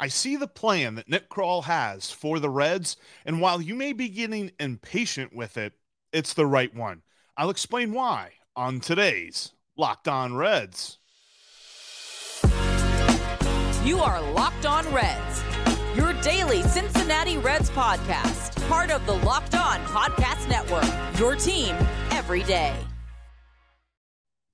I see the plan that Nick Krall has for the Reds, and while you may be getting impatient with it, it's the right one. I'll explain why on today's Locked On Reds. You are Locked On Reds, your daily Cincinnati Reds podcast, part of the Locked On Podcast Network, your team every day.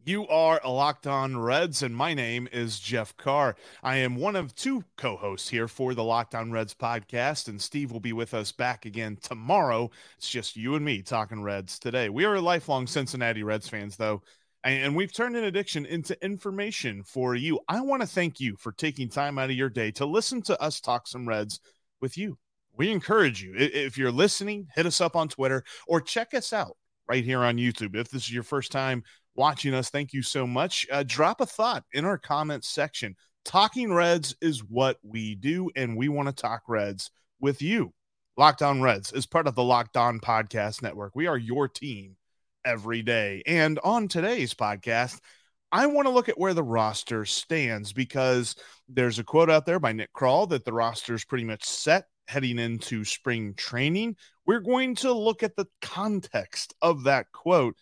You are a Locked On Reds, and my name is Jeff Carr. I am one of two co hosts here for the Locked On Reds podcast, and Steve will be with us back again tomorrow. It's just you and me talking Reds today. We are lifelong Cincinnati Reds fans, though, and we've turned an addiction into information for you. I want to thank you for taking time out of your day to listen to us talk some Reds with you. We encourage you, if you're listening, hit us up on Twitter or check us out right here on YouTube. If this is your first time, watching us, thank you so much. Uh, drop a thought in our comments section. Talking Reds is what we do, and we want to talk Reds with you. Locked On Reds is part of the Locked On Podcast Network. We are your team every day. And on today's podcast, I want to look at where the roster stands because there's a quote out there by Nick Krall that the roster is pretty much set heading into spring training. We're going to look at the context of that quote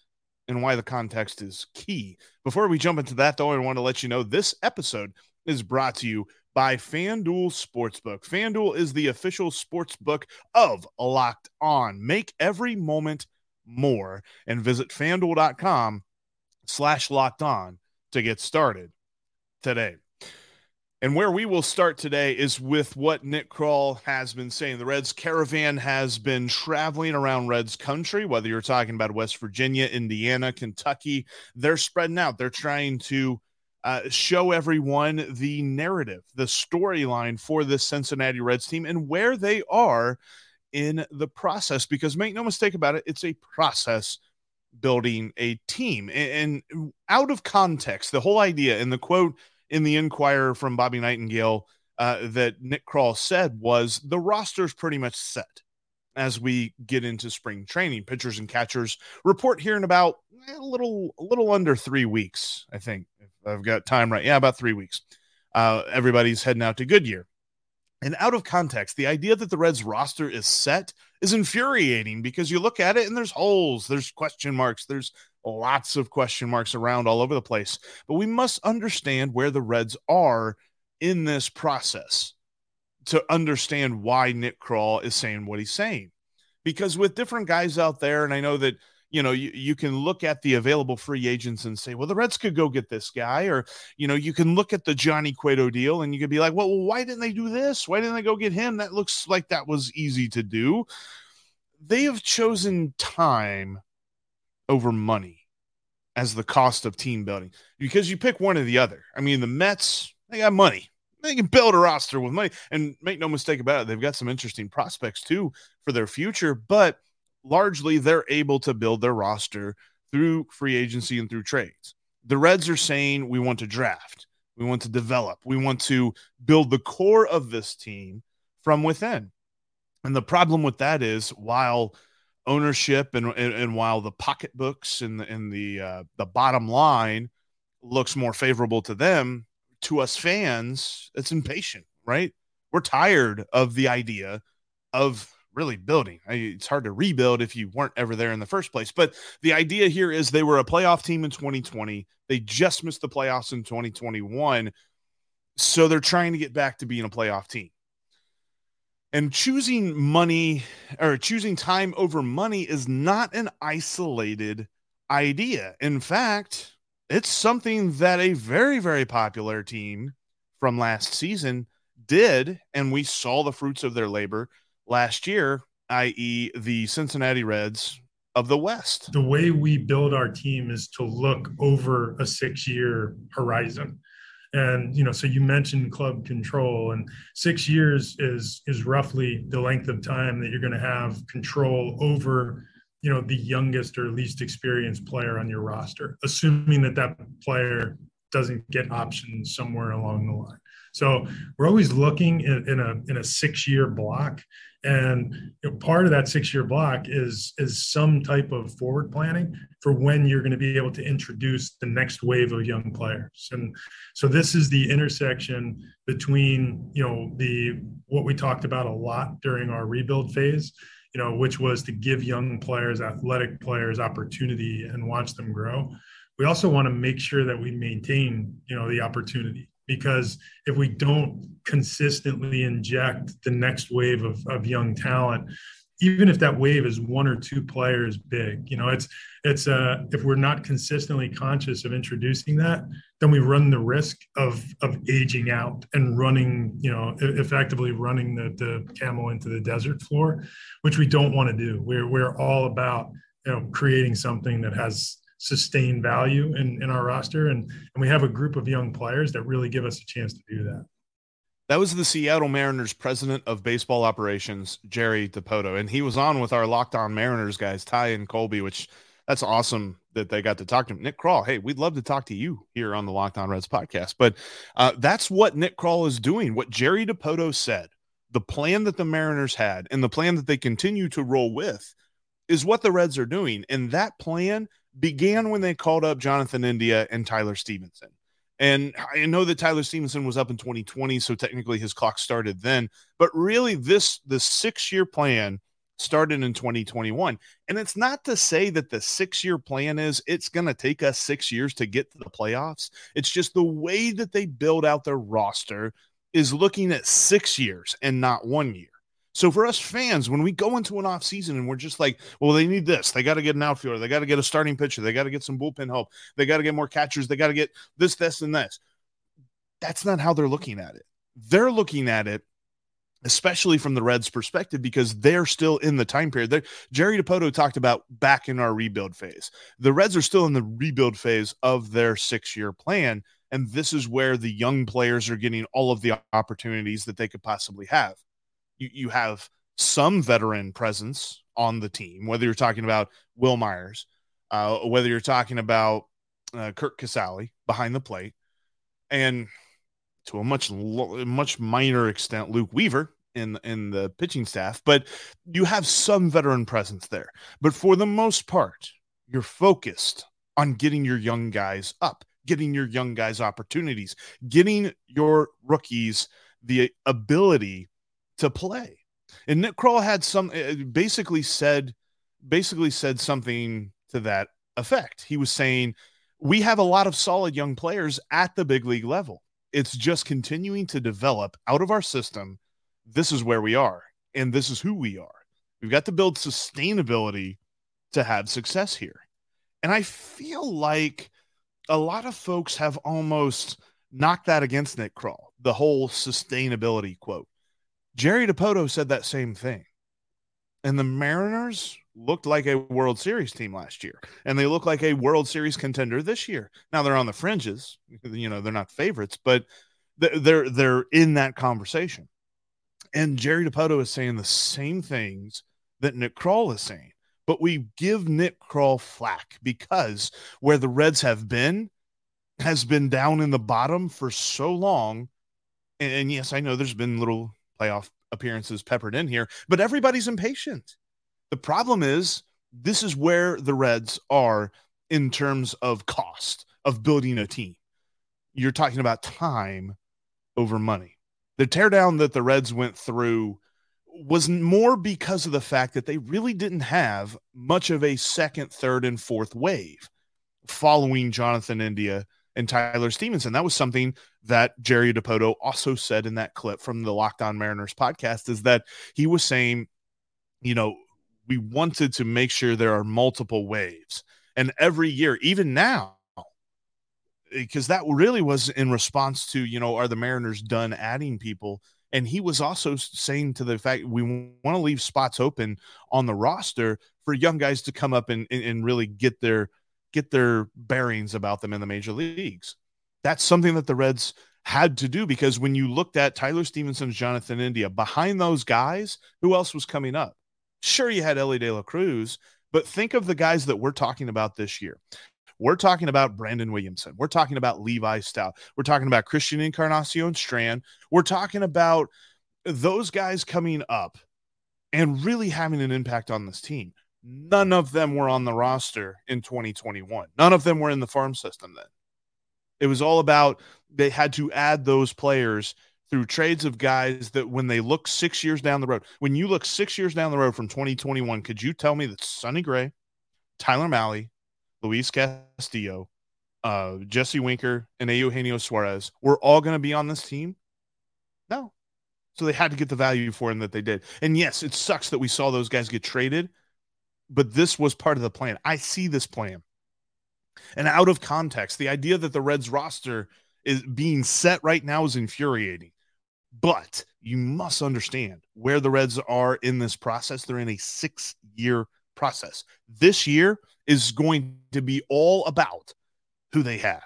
and why the context is key. Before we jump into that, though, I want to let you know this episode is brought to you by FanDuel Sportsbook. FanDuel is the official sportsbook of Locked On. Make every moment more and visit fanduel.com slash locked on to get started today. And where we will start today is with what Nick Krall has been saying. The Reds caravan has been traveling around Reds country, whether you're talking about West Virginia, Indiana, Kentucky, they're spreading out. They're trying to uh, show everyone the narrative, the storyline for this Cincinnati Reds team and where they are in the process. Because make no mistake about it, it's a process building a team. And, and out of context, the whole idea and the quote in the Enquirer from Bobby Nightengale uh, that Nick Krall said was the roster's pretty much set as we get into spring training. Pitchers and catchers report here in about eh, a little a little under three weeks, I think. If I've got time right. Yeah, about three weeks. Uh, everybody's heading out to Goodyear. And out of context, the idea that the Reds roster is set is infuriating because you look at it and there's holes, there's question marks, there's lots of question marks around all over the place. But we must understand where the Reds are in this process to understand why Nick Krall is saying what he's saying. Because with different guys out there, and I know that you know, you, you can look at the available free agents and say, well, the Reds could go get this guy. Or, you know, you can look at the Johnny Cueto deal and you could be like, well, why didn't they do this? Why didn't they go get him? That looks like that was easy to do. They have chosen time over money as the cost of team building because you pick one or the other. I mean, the Mets, they got money. They can build a roster with money. And make no mistake about it, they've got some interesting prospects too for their future, but largely they're able to build their roster through free agency and through trades. The Reds are saying we want to draft, we want to develop, we want to build the core of this team from within. And the problem with that is while ownership and, and, and while the pocketbooks and the, and the uh, the bottom line looks more favorable to them, to us fans, it's impatient, right? We're tired of the idea of really building. I, it's hard to rebuild if you weren't ever there in the first place. But the idea here is they were a playoff team in 2020. They just missed the playoffs in 2021. So they're trying to get back to being a playoff team. And choosing money or choosing time over money is not an isolated idea. In fact, it's something that a very, very popular team from last season did. And we saw the fruits of their labor last year, i.e., the Cincinnati Reds of the West. The way we build our team is to look over a six year horizon and you know so you mentioned club control and six years is is roughly the length of time that you're going to have control over you know the youngest or least experienced player on your roster assuming that that player doesn't get options somewhere along the line So we're always looking in, in a in a six year block, and you know, part of that six year block is is some type of forward planning for when you're going to be able to introduce the next wave of young players. And so this is the intersection between you know the what we talked about a lot during our rebuild phase you know, which was to give young players, athletic players, opportunity and watch them grow. We also want to make sure that we maintain, you know, the opportunity because if we don't consistently inject the next wave of, of young talent even if that wave is one or two players big you know it's it's uh if we're not consistently conscious of introducing that then we run the risk of of aging out and running you know effectively running the the camel into the desert floor which we don't want to do. We're we're all about you know creating something that has sustained value in, in our roster. And, and we have a group of young players that really give us a chance to do that. That was the Seattle Mariners president of baseball operations, Jerry Dipoto. And he was on with our Locked On Mariners guys, Ty and Colby, which that's awesome that they got to talk to him. Nick Krall, hey, we'd love to talk to you here on the Locked On Reds podcast. But uh, that's what Nick Krall is doing. What Jerry Dipoto said, the plan that the Mariners had and the plan that they continue to roll with is what the Reds are doing. And that plan – began when they called up Jonathan India and Tyler Stephenson. And I know that Tyler Stephenson was up in 2020, so technically his clock started then. But really, this the six year plan started in 2021. And it's not to say that the six year plan is it's going to take us six years to get to the playoffs. It's just the way that they build out their roster is looking at six years and not one year. So for us fans, when we go into an off season and we're just like, well, they need this, they got to get an outfielder, they got to get a starting pitcher, they got to get some bullpen help, they got to get more catchers, they got to get this, this, and this. That's not how they're looking at it. They're looking at it, especially from the Reds' perspective, because they're still in the time period. They're, Jerry Dipoto talked about back in our rebuild phase. The Reds are still in the rebuild phase of their six-year plan, and this is where the young players are getting all of the opportunities that they could possibly have you, you have some veteran presence on the team, whether you're talking about Wil Myers, uh, whether you're talking about uh, Curt Casali behind the plate, and to a much much minor extent, Luke Weaver in in the pitching staff. But you have some veteran presence there. But for the most part, you're focused on getting your young guys up, getting your young guys opportunities, getting your rookies the ability to play. And Nick Krall had some uh, basically said basically said something to that effect. He was saying we have a lot of solid young players at the big league level. It's just continuing to develop out of our system. This is where we are, and this is who we are. We've got to build sustainability to have success here. And I feel like a lot of folks have almost knocked that against Nick Krall, the whole sustainability quote. Jerry Dipoto said that same thing. And the Mariners looked like a World Series team last year, and they look like a World Series contender this year. Now they're on the fringes, you know, they're not favorites, but they're they're in that conversation. And Jerry Dipoto is saying the same things that Nick Krall is saying, but we give Nick Krall flack because where the Reds have been has been down in the bottom for so long. And, and yes, I know there's been little playoff appearances peppered in here, but everybody's impatient. The problem is this is where the Reds are in terms of cost of building a team. You're talking about time over money. The teardown that the Reds went through was more because of the fact that they really didn't have much of a second, third, and fourth wave following Jonathan India and Tyler Stephenson. That was something that Jerry Dipoto also said in that clip from the Locked On Mariners podcast is that he was saying, you know, we wanted to make sure there are multiple waves. And every year, even now, because that really was in response to, you know, are the Mariners done adding people? And he was also saying to the fact we want to leave spots open on the roster for young guys to come up and, and really get their – get their bearings about them in the major leagues. That's something that the Reds had to do because when you looked at Tyler Stephenson's Jonathan India behind those guys, who else was coming up? Sure, you had Elly De La Cruz, but think of the guys that we're talking about this year. We're talking about Brandon Williamson. We're talking about Levi Stoudt. We're talking about Christian Encarnacion Strand. We're talking about those guys coming up and really having an impact on this team. None of them were on the roster in 2021. None of them were in the farm system then. It was all about they had to add those players through trades of guys that when they look six years down the road, when you look six years down the road from 2021, could you tell me that Sonny Gray, Tyler Mahle, Luis Castillo, uh, Jesse Winker, and Eugenio Suarez were all going to be on this team? No. So they had to get the value for him that they did. And yes, it sucks that we saw those guys get traded, but this was part of the plan. I see this plan. And out of context, the idea that the Reds roster is being set right now is infuriating. But you must understand where the Reds are in this process. They're in a six year process. This year is going to be all about who they have.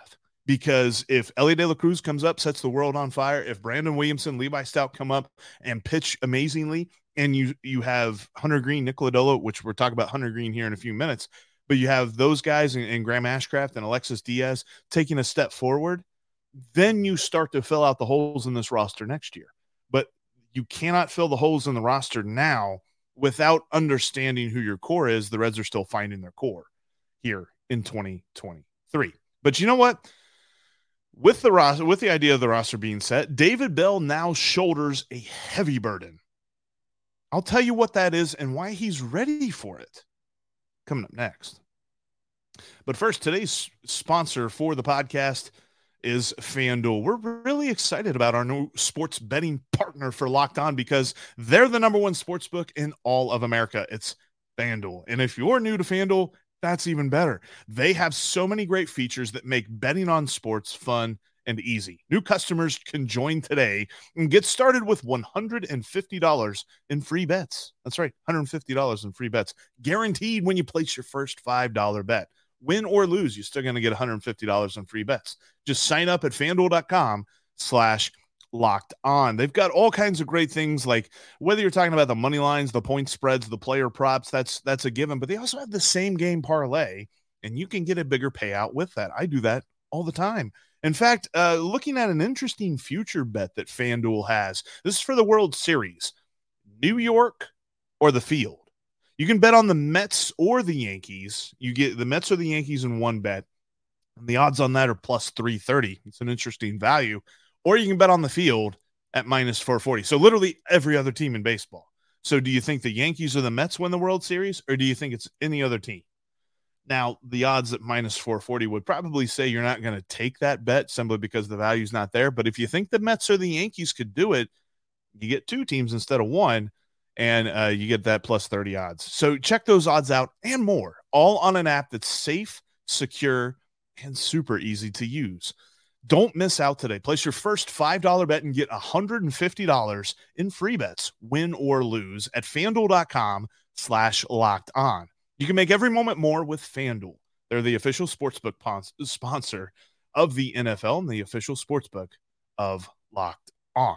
Because if Elly De La Cruz comes up, sets the world on fire, if Brandon Williamson, Levi Stoudt come up and pitch amazingly, and you you have Hunter Greene, Nick Lodolo, which we're talking about Hunter Greene here in a few minutes, but you have those guys and, and Graham Ashcraft and Alexis Diaz taking a step forward, then you start to fill out the holes in this roster next year. But you cannot fill the holes in the roster now without understanding who your core is. The Reds are still finding their core here in 2023. But you know what? With the roster, with the idea of the roster being set, David Bell now shoulders a heavy burden. I'll tell you what that is and why he's ready for it. Coming up next. But first, today's sponsor for the podcast is FanDuel. We're really excited about our new sports betting partner for Locked On because they're the number one sports book in all of America. It's FanDuel. And if you're new to FanDuel, that's even better. They have so many great features that make betting on sports fun and easy. New customers can join today and get started with $150 in free bets. That's right, $150 in free bets, guaranteed when you place your first $5 bet. Win or lose, you're still going to get $150 in free bets. Just sign up at fanduel.com slash locked on. They've got all kinds of great things like whether you're talking about the money lines, the point spreads, the player props, that's that's a given, but they also have the same game parlay and you can get a bigger payout with that. I do that all the time. In fact, uh, looking at an interesting future bet that FanDuel has. This is for the World Series. New York or the field. You can bet on the Mets or the Yankees. You get the Mets or the Yankees in one bet. And the odds on that are plus 330. It's an interesting value or you can bet on the field at minus 440. So literally every other team in baseball. So do you think the Yankees or the Mets win the World Series or do you think it's any other team? Now, the odds at minus 440 would probably say you're not going to take that bet simply because the value's not there. But if you think the Mets or the Yankees could do it, you get two teams instead of one, and uh, you get that plus 30 odds. So check those odds out and more, all on an app that's safe, secure, and super easy to use. Don't miss out today. Place your first $5 bet and get $150 in free bets, win or lose, at fanduel.com slash locked on. You can make every moment more with FanDuel. They're the official sportsbook sponsor of the NFL and the official sportsbook of Locked On.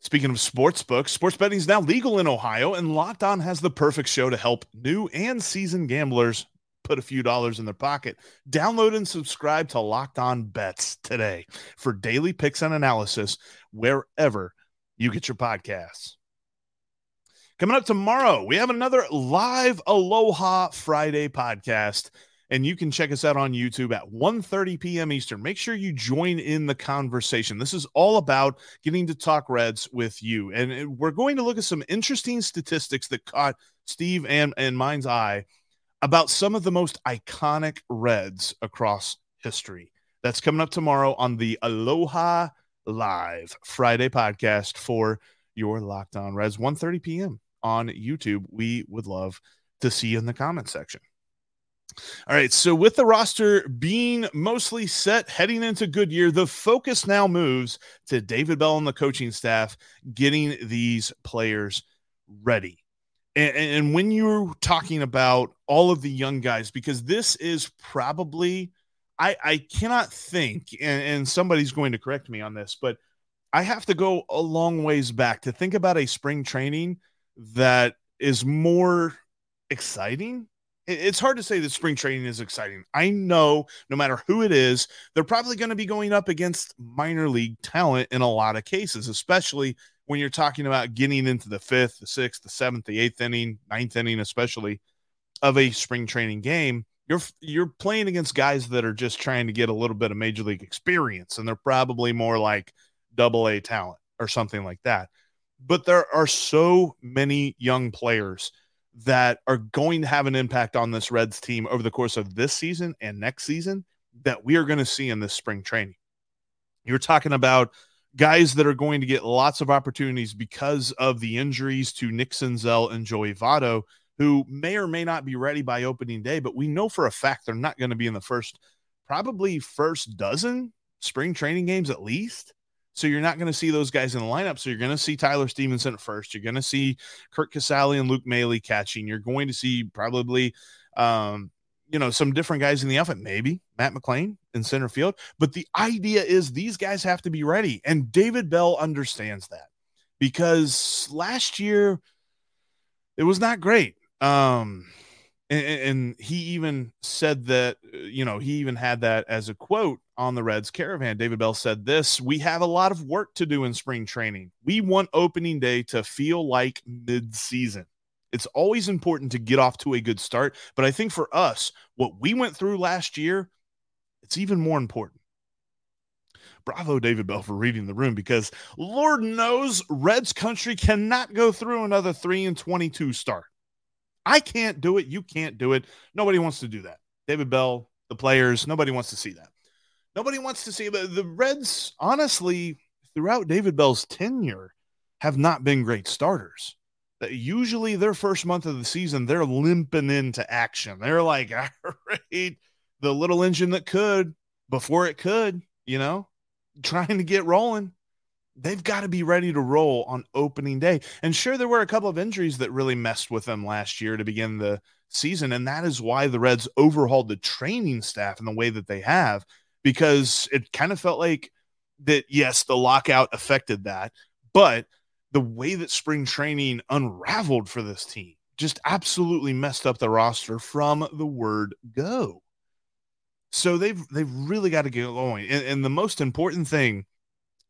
Speaking of sportsbook, sports betting is now legal in Ohio, and Locked On has the perfect show to help new and seasoned gamblers put a few dollars in their pocket. Download and subscribe to Locked On Bets today for daily picks and analysis wherever you get your podcasts. Coming up tomorrow, we have another live Aloha Friday podcast and you can check us out on YouTube at 1:30 p.m. Eastern. Make sure you join in the conversation. This is all about getting to talk Reds with you, and we're going to look at some interesting statistics that caught Steve and and mine's eye about some of the most iconic Reds across history. That's coming up tomorrow on the Aloha Live Friday podcast for your Locked On Reds, 1.30 p.m. on YouTube. We would love to see you in the comment section. All right, so with the roster being mostly set heading into Goodyear, the focus now moves to David Bell and the coaching staff getting these players ready. And, and, when you're talking about all of the young guys, because this is probably, I, I cannot think, and, and somebody's going to correct me on this, but I have to go a long ways back to think about a spring training that is more exciting it's hard to say that spring training is exciting. I know no matter who it is, they're probably going to be going up against minor league talent in a lot of cases, especially when you're talking about getting into the fifth, the sixth, the seventh, the eighth inning, ninth inning, especially of a spring training game. You're you're playing against guys that are just trying to get a little bit of major league experience, and they're probably more like double A talent or something like that. But there are so many young players that are going to have an impact on this Reds team over the course of this season and next season that we are going to see in this spring training. You're talking about guys that are going to get lots of opportunities because of the injuries to Nick Senzel and Joey Votto, who may or may not be ready by opening day, but we know for a fact they're not going to be in the first, probably first dozen spring training games at least. So you're not going to see those guys in the lineup. So you're going to see Tyler Stephenson at first. You're going to see Curt Casali and Luke Maile catching. You're going to see probably, um, you know, some different guys in the outfit, maybe Matt McLain in center field. But the idea is these guys have to be ready. And David Bell understands that because last year it was not great. Um, and, and, he even said that, uh, you know, he even had that as a quote on the Reds caravan. David Bell said this We have a lot of work to do in spring training. We want opening day to feel like mid season. It's always important to get off to a good start. But I think for us, what we went through last year, it's even more important. Bravo, David Bell, for reading the room because Lord knows Reds country cannot go through another 3 and 22 start. I can't do it. You can't do it. Nobody wants to do that. David Bell, the players, nobody wants to see that. Nobody wants to see the, the Reds, honestly, throughout David Bell's tenure, have not been great starters. Uh, usually, their first month of the season, they're limping into action. They're like, all right, the little engine that could before it could, you know, trying to get rolling. They've got to be ready to roll on opening day. And sure, there were a couple of injuries that really messed with them last year to begin the season. And that is why the Reds overhauled the training staff in the way that they have because it kind of felt like that, yes, the lockout affected that, but the way that spring training unraveled for this team just absolutely messed up the roster from the word go. So they've they've really got to get going. And, and the most important thing,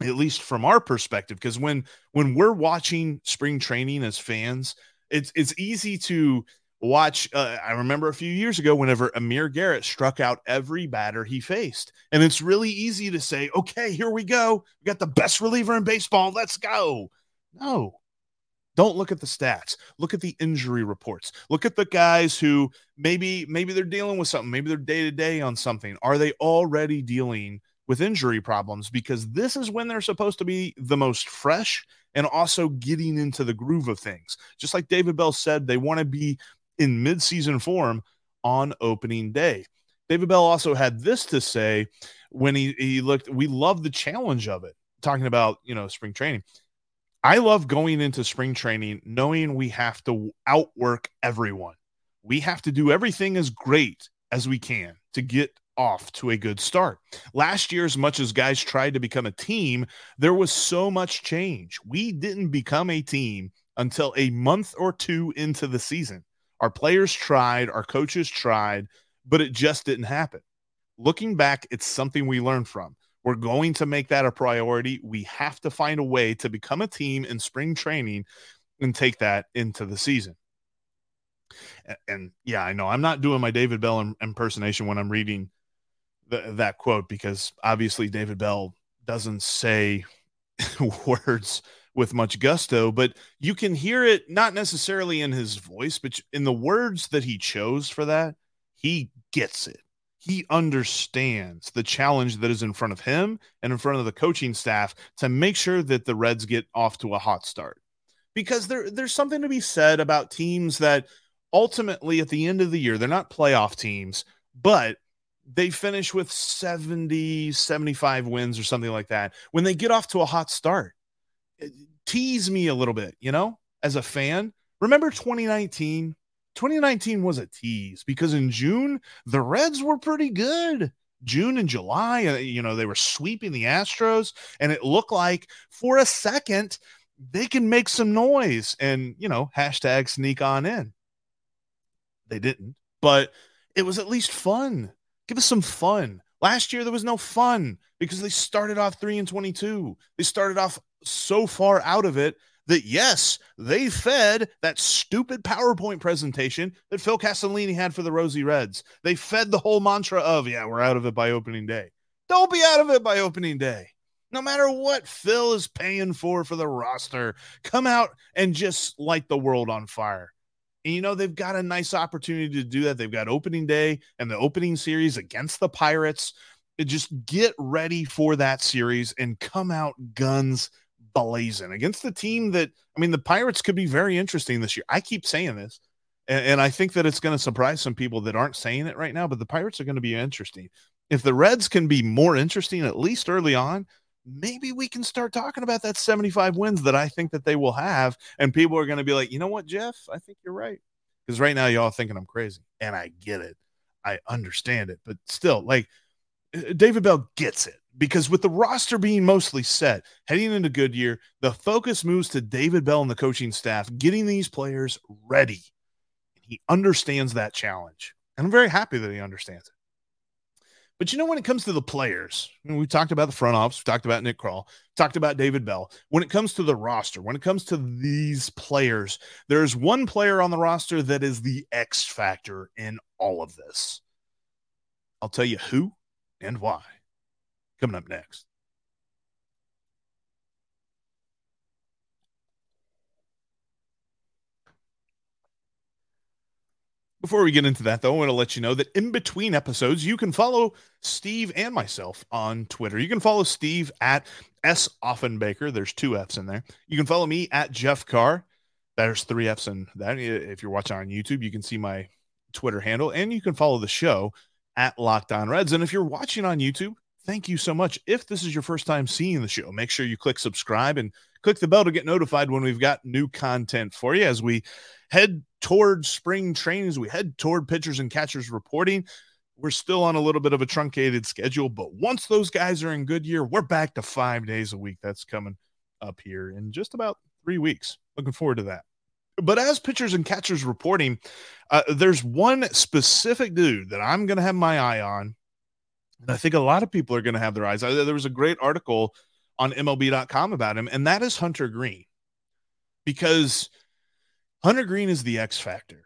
at least from our perspective, because when when we're watching spring training as fans, it's it's easy to watch uh, i remember a few years ago whenever amir garrett struck out every batter he faced and it's really easy to say okay here we go. We got the best reliever in baseball. Let's go. No. Don't look at the stats. Look at the injury reports. Look at the guys who maybe maybe they're dealing with something. Maybe they're day to day on something. Are they already dealing with injury problems because this is when they're supposed to be the most fresh and also getting into the groove of things. Just like David Bell said, they want to be in midseason form on opening day. David Bell also had this to say when he, he looked, we love the challenge of it, talking about, you know, spring training. I love going into spring training knowing we have to outwork everyone. We have to do everything as great as we can to get off to a good start. Last year, as much as guys tried to become a team, there was so much change. We didn't become a team until a month or two into the season. Our players tried, our coaches tried, but it just didn't happen. Looking back, it's something we learned from. We're going to make that a priority. We have to find a way to become a team in spring training and take that into the season. And, and yeah, I know I'm not doing my David Bell impersonation when I'm reading that quote because obviously David Bell doesn't say words with much gusto, but you can hear it not necessarily in his voice, but in the words that he chose for that. He gets it. He understands the challenge that is in front of him and in front of the coaching staff to make sure that the Reds get off to a hot start. Because there, there's something to be said about teams that ultimately at the end of the year, they're not playoff teams, but they finish with 70, 75 wins or something like that. When they get off to a hot start, tease me a little bit, you know, as a fan. Remember 2019? 2019 was a tease because in June, the Reds were pretty good. June and July, uh, you know, they were sweeping the Astros, and it looked like for a second they can make some noise and, you know, hashtag sneak on in. They didn't. but it was at least fun. Give us some fun. Last year there was no fun because they started off 3 and 22. They started off so far out of it that yes, they fed that stupid PowerPoint presentation that Phil Castellini had for the Rosie Reds. They fed the whole mantra of, yeah, we're out of it by opening day. Don't be out of it by opening day. No matter what Phil is paying for for the roster, come out and just light the world on fire. And you know, they've got a nice opportunity to do that. They've got opening day and the opening series against the Pirates. Just get ready for that series and come out guns blazing against the team that I mean, the Pirates could be very interesting this year. I keep saying this, and, and I think that it's going to surprise some people that aren't saying it right now. But the Pirates are going to be interesting. If the Reds can be more interesting, at least early on, maybe we can start talking about that 75 wins that I think that they will have, and people are going to be like, you know what, Jeff, I think you're right. Because right now y'all thinking I'm crazy, and I get it, I understand it, but still, like uh, David Bell gets it because with the roster being mostly set heading into Goodyear, the focus moves to David Bell and the coaching staff getting these players ready. He understands that challenge, and I'm very happy that he understands it. But you know, when it comes to the players, we talked about the front office, we talked about Nick Krall, talked about David Bell. When it comes to the roster, when it comes to these players, there's one player on the roster that is the X factor in all of this. I'll tell you who and why coming up next. Before we get into that, though, I want to let you know that in between episodes, you can follow Steve and myself on Twitter. You can follow Steve at S Offenbaker. There's two F's in there. You can follow me at Jeff Carr. There's three F's in that. If you're watching on YouTube, you can see my Twitter handle, and you can follow the show at Locked On Reds. And if you're watching on YouTube, thank you so much. If this is your first time seeing the show, make sure you click subscribe and click the bell to get notified when we've got new content for you as we head toward spring training, as we head toward pitchers and catchers reporting. We're still on a little bit of a truncated schedule, but once those guys are in Goodyear, we're back to five days a week. That's coming up here in just about three weeks. Looking forward to that. But as pitchers and catchers reporting, uh, there's one specific dude that I'm going to have my eye on. And I think a lot of people are going to have their eyes. There was a great article on MLB.com about him, and that is Hunter Greene. Because Hunter Greene is the X factor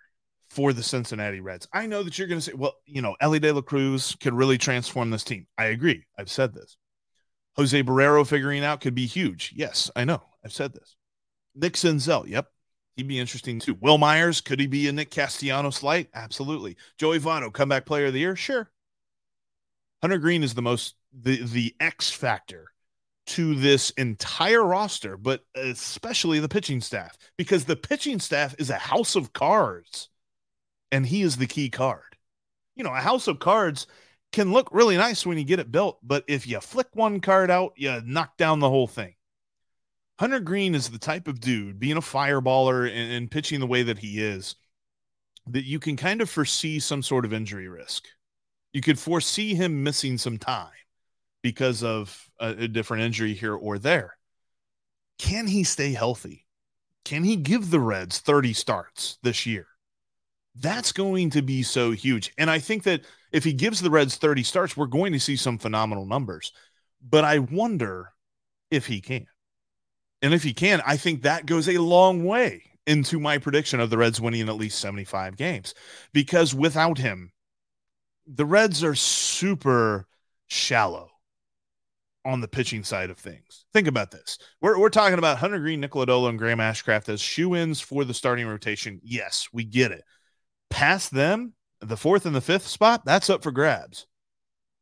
for the Cincinnati Reds. I know that you're going to say, well, you know, Elly De La Cruz could really transform this team. I agree. I've said this. Jose Barrero figuring out could be huge. Yes, I know. I've said this. Nick Senzel. Yep. He'd be interesting too. Wil Myers, could he be a Nick Castellanos light? Absolutely. Joey Votto, comeback player of the year? Sure. Hunter Greene is the most the the X factor to this entire roster, but especially the pitching staff, because the pitching staff is a house of cards and he is the key card. You know, a house of cards can look really nice when you get it built, but if you flick one card out, you knock down the whole thing. Hunter Greene is the type of dude, being a fireballer and, and pitching the way that he is, that you can kind of foresee some sort of injury risk. You could foresee him missing some time because of a, a different injury here or there. Can he stay healthy? Can he give the Reds 30 starts this year? That's going to be so huge. And I think that if he gives the Reds 30 starts, we're going to see some phenomenal numbers. But I wonder if he can. And if he can, I think that goes a long way into my prediction of the Reds winning at least 75 games because without him, the Reds are super shallow on the pitching side of things. Think about this. We're, we're talking about Hunter Greene, Nick Lodolo, and Graham Ashcraft as shoe ins for the starting rotation. Yes, we get it. Past them, the fourth and the fifth spot, that's up for grabs.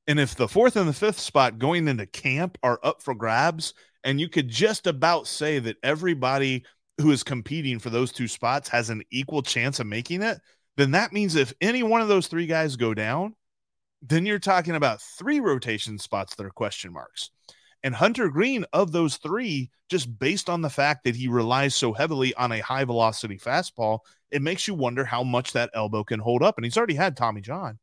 And if the fourth and the fifth spot going into camp are up for grabs, and you could just about say that everybody who is competing for those two spots has an equal chance of making it, then that means if any one of those three guys go down, then you're talking about three rotation spots that are question marks. And Hunter Greene, of those three, just based on the fact that he relies so heavily on a high velocity fastball, it makes you wonder how much that elbow can hold up. And he's already had Tommy John.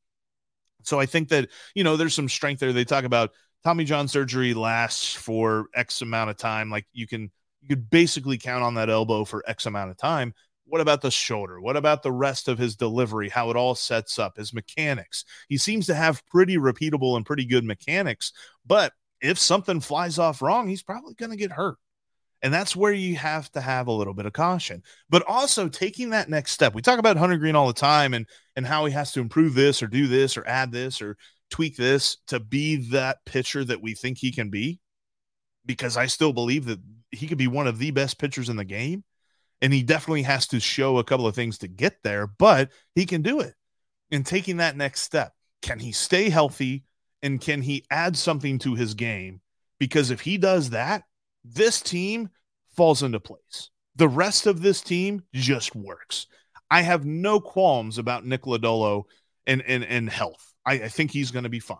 So I think that, you know, there's some strength there. They talk about Tommy John surgery lasts for X amount of time. Like you can, you could basically count on that elbow for X amount of time. What about the shoulder? What about the rest of his delivery? How it all sets up, his mechanics? He seems to have pretty repeatable and pretty good mechanics, but if something flies off wrong, he's probably going to get hurt. And that's where you have to have a little bit of caution. But also taking that next step. We talk about Hunter Greene all the time and and how he has to improve this or do this or add this or tweak this to be that pitcher that we think he can be. Because I still believe that he could be one of the best pitchers in the game. And he definitely has to show a couple of things to get there, but he can do it. And taking that next step, can he stay healthy and can he add something to his game? Because if he does that, this team falls into place. The rest of this team just works. I have no qualms about Nick Lodolo and and, and health. I, I think he's going to be fine.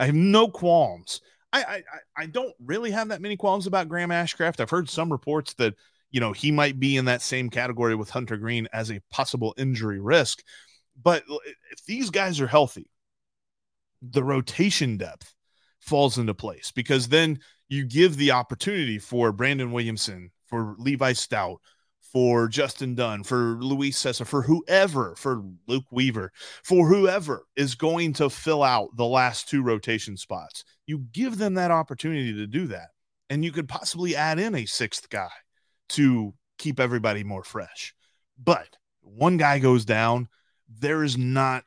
I have no qualms. I, I I don't really have that many qualms about Graham Ashcraft. I've heard some reports that you know he might be in that same category with Hunter Greene as a possible injury risk. But if these guys are healthy, the rotation depth falls into place because then you give the opportunity for Brandon Williamson, for Levi Stoudt, for Justin Dunn, for Luis Cessa, for whoever, for Luke Weaver, for whoever is going to fill out the last two rotation spots. You give them that opportunity to do that. And you could possibly add in a sixth guy to keep everybody more fresh. But one guy goes down, there is not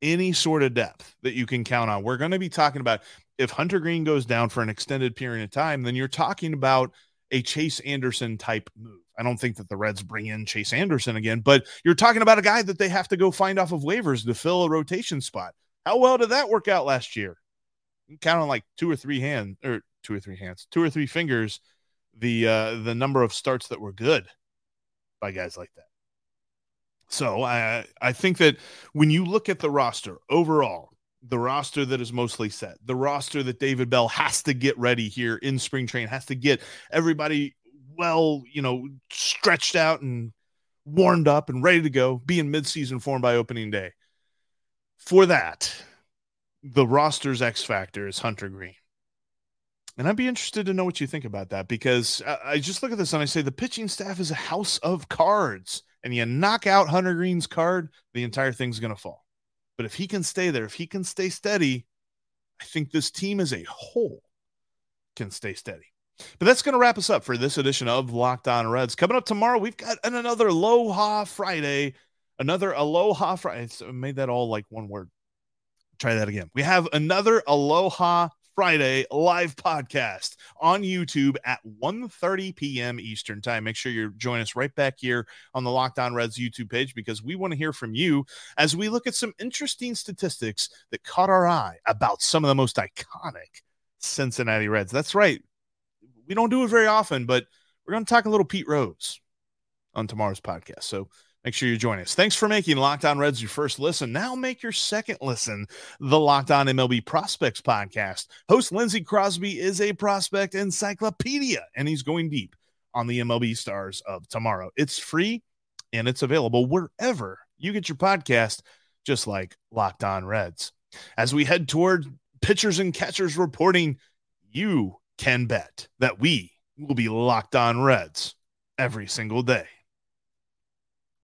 any sort of depth that you can count on. We're going to be talking about if Hunter Greene goes down for an extended period of time, then you're talking about a Chase Anderson type move. I don't think that the Reds bring in Chase Anderson again, but you're talking about a guy that they have to go find off of waivers to fill a rotation spot. How well did that work out last year? Count on like two or three hands, or two or three hands, two or three fingers, the uh, the number of starts that were good by guys like that. So I I think that when you look at the roster overall, the roster that is mostly set, the roster that David Bell has to get ready here in spring train, has to get everybody well, you know, stretched out and warmed up and ready to go, be in midseason form by opening day. For that, the roster's X factor is Hunter Greene. And I'd be interested to know what you think about that because I just look at this and I say the pitching staff is a house of cards. And you knock out Hunter Greene's card, the entire thing's going to fall. But if he can stay there, if he can stay steady, I think this team as a whole can stay steady. But that's going to wrap us up for this edition of Locked On Reds. Coming up tomorrow, we've got another Aloha Friday. Another Aloha Friday. I made that all like one word. Try that again. We have another Aloha Friday live podcast on YouTube at 1:30 p.m. Eastern Time. Make sure you join us right back here on the Locked On Reds YouTube page because we want to hear from you as we look at some interesting statistics that caught our eye about some of the most iconic Cincinnati Reds. That's right. We don't do it very often, but we're going to talk a little Pete Rose on tomorrow's podcast. So Make sure you join us. Thanks for making Locked On Reds your first listen. Now make your second listen, the Locked On MLB Prospects podcast. Host Lindsey Crosby is a prospect encyclopedia, and he's going deep on the MLB stars of tomorrow. It's free and it's available wherever you get your podcast, just like Locked On Reds. As we head toward pitchers and catchers reporting, you can bet that we will be Locked On Reds every single day.